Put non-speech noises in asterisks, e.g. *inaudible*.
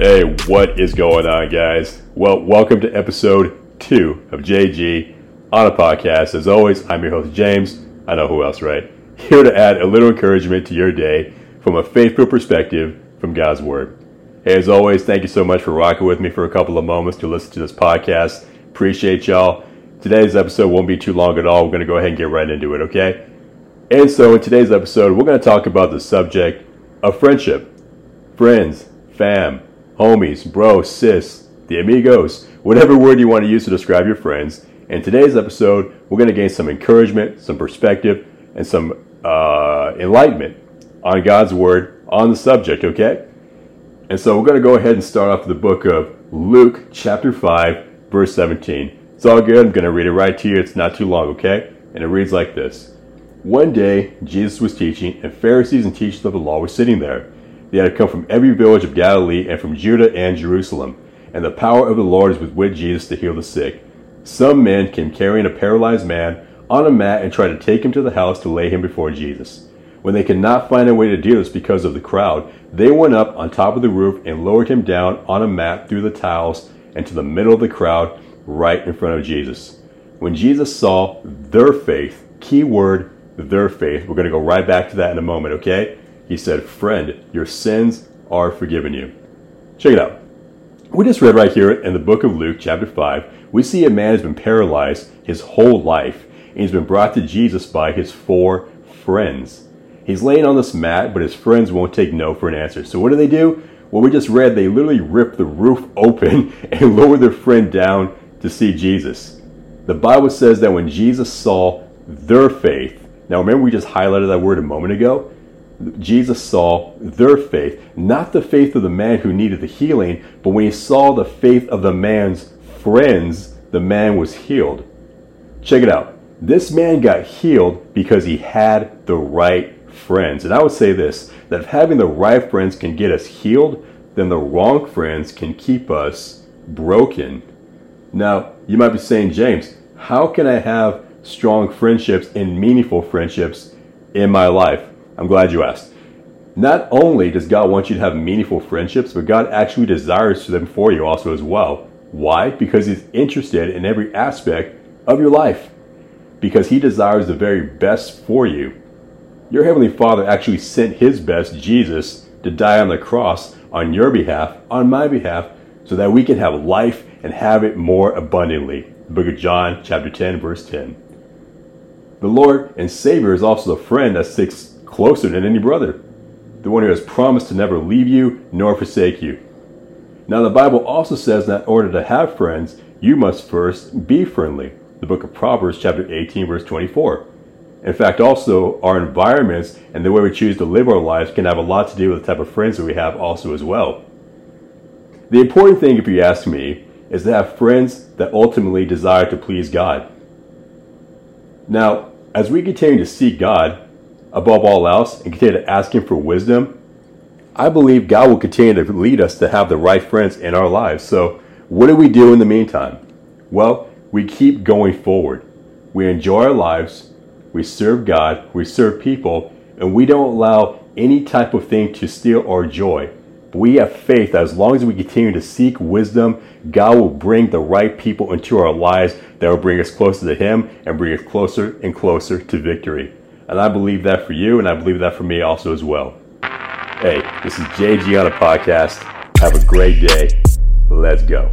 Hey, what is going on, guys? Well, welcome to episode two of JG on a podcast. As always, I'm your host, James. I know who else, right? Here to add a little encouragement to your day from a faithful perspective from God's Word. Hey, as always, thank you so much for rocking with me for a couple of moments to listen to this podcast. Appreciate y'all. Today's episode won't be too long at all. We're going to go ahead and get right into it, okay? And so, in today's episode, we're going to talk about the subject of friendship. Friends, fam, homies, bro, sis, the amigos, whatever word you want to use to describe your friends. In today's episode, we're going to gain some encouragement, some perspective, and some uh, enlightenment on God's word on the subject, okay? And so we're going to go ahead and start off the book of Luke, chapter 5, verse 17. It's all good. I'm going to read it right to you. It's not too long, okay? And it reads like this One day, Jesus was teaching, and Pharisees and teachers of the law were sitting there. They had come from every village of Galilee and from Judah and Jerusalem. And the power of the Lord was with Jesus to heal the sick. Some men came carrying a paralyzed man on a mat and tried to take him to the house to lay him before Jesus. When they could not find a way to do this because of the crowd, they went up on top of the roof and lowered him down on a mat through the tiles into the middle of the crowd, right in front of Jesus. When Jesus saw their faith, key word, their faith, we're going to go right back to that in a moment, okay? He said, Friend, your sins are forgiven you. Check it out. We just read right here in the book of Luke, chapter 5, we see a man has been paralyzed his whole life, and he's been brought to Jesus by his four friends. He's laying on this mat, but his friends won't take no for an answer. So what do they do? Well, we just read they literally rip the roof *laughs* open and lower their friend down to see Jesus. The Bible says that when Jesus saw their faith, now remember we just highlighted that word a moment ago? Jesus saw their faith, not the faith of the man who needed the healing, but when he saw the faith of the man's friends, the man was healed. Check it out. This man got healed because he had the right friends. And I would say this that if having the right friends can get us healed, then the wrong friends can keep us broken. Now, you might be saying, James, how can I have strong friendships and meaningful friendships in my life? I'm glad you asked. Not only does God want you to have meaningful friendships, but God actually desires them for you also as well. Why? Because He's interested in every aspect of your life. Because He desires the very best for you. Your Heavenly Father actually sent His best, Jesus, to die on the cross on your behalf, on my behalf, so that we can have life and have it more abundantly. The book of John, chapter 10, verse 10. The Lord and Savior is also the friend that sticks closer than any brother, the one who has promised to never leave you nor forsake you. Now, the Bible also says that in order to have friends, you must first be friendly. The book of Proverbs, chapter 18, verse 24. In fact, also, our environments and the way we choose to live our lives can have a lot to do with the type of friends that we have, also, as well. The important thing, if you ask me, is to have friends that ultimately desire to please God. Now, as we continue to seek God above all else and continue to ask Him for wisdom, I believe God will continue to lead us to have the right friends in our lives. So, what do we do in the meantime? Well, we keep going forward. We enjoy our lives, we serve God, we serve people, and we don't allow any type of thing to steal our joy. But we have faith that as long as we continue to seek wisdom, God will bring the right people into our lives that will bring us closer to Him and bring us closer and closer to victory. And I believe that for you, and I believe that for me also as well. Hey, this is JG on a podcast. Have a great day. Let's go.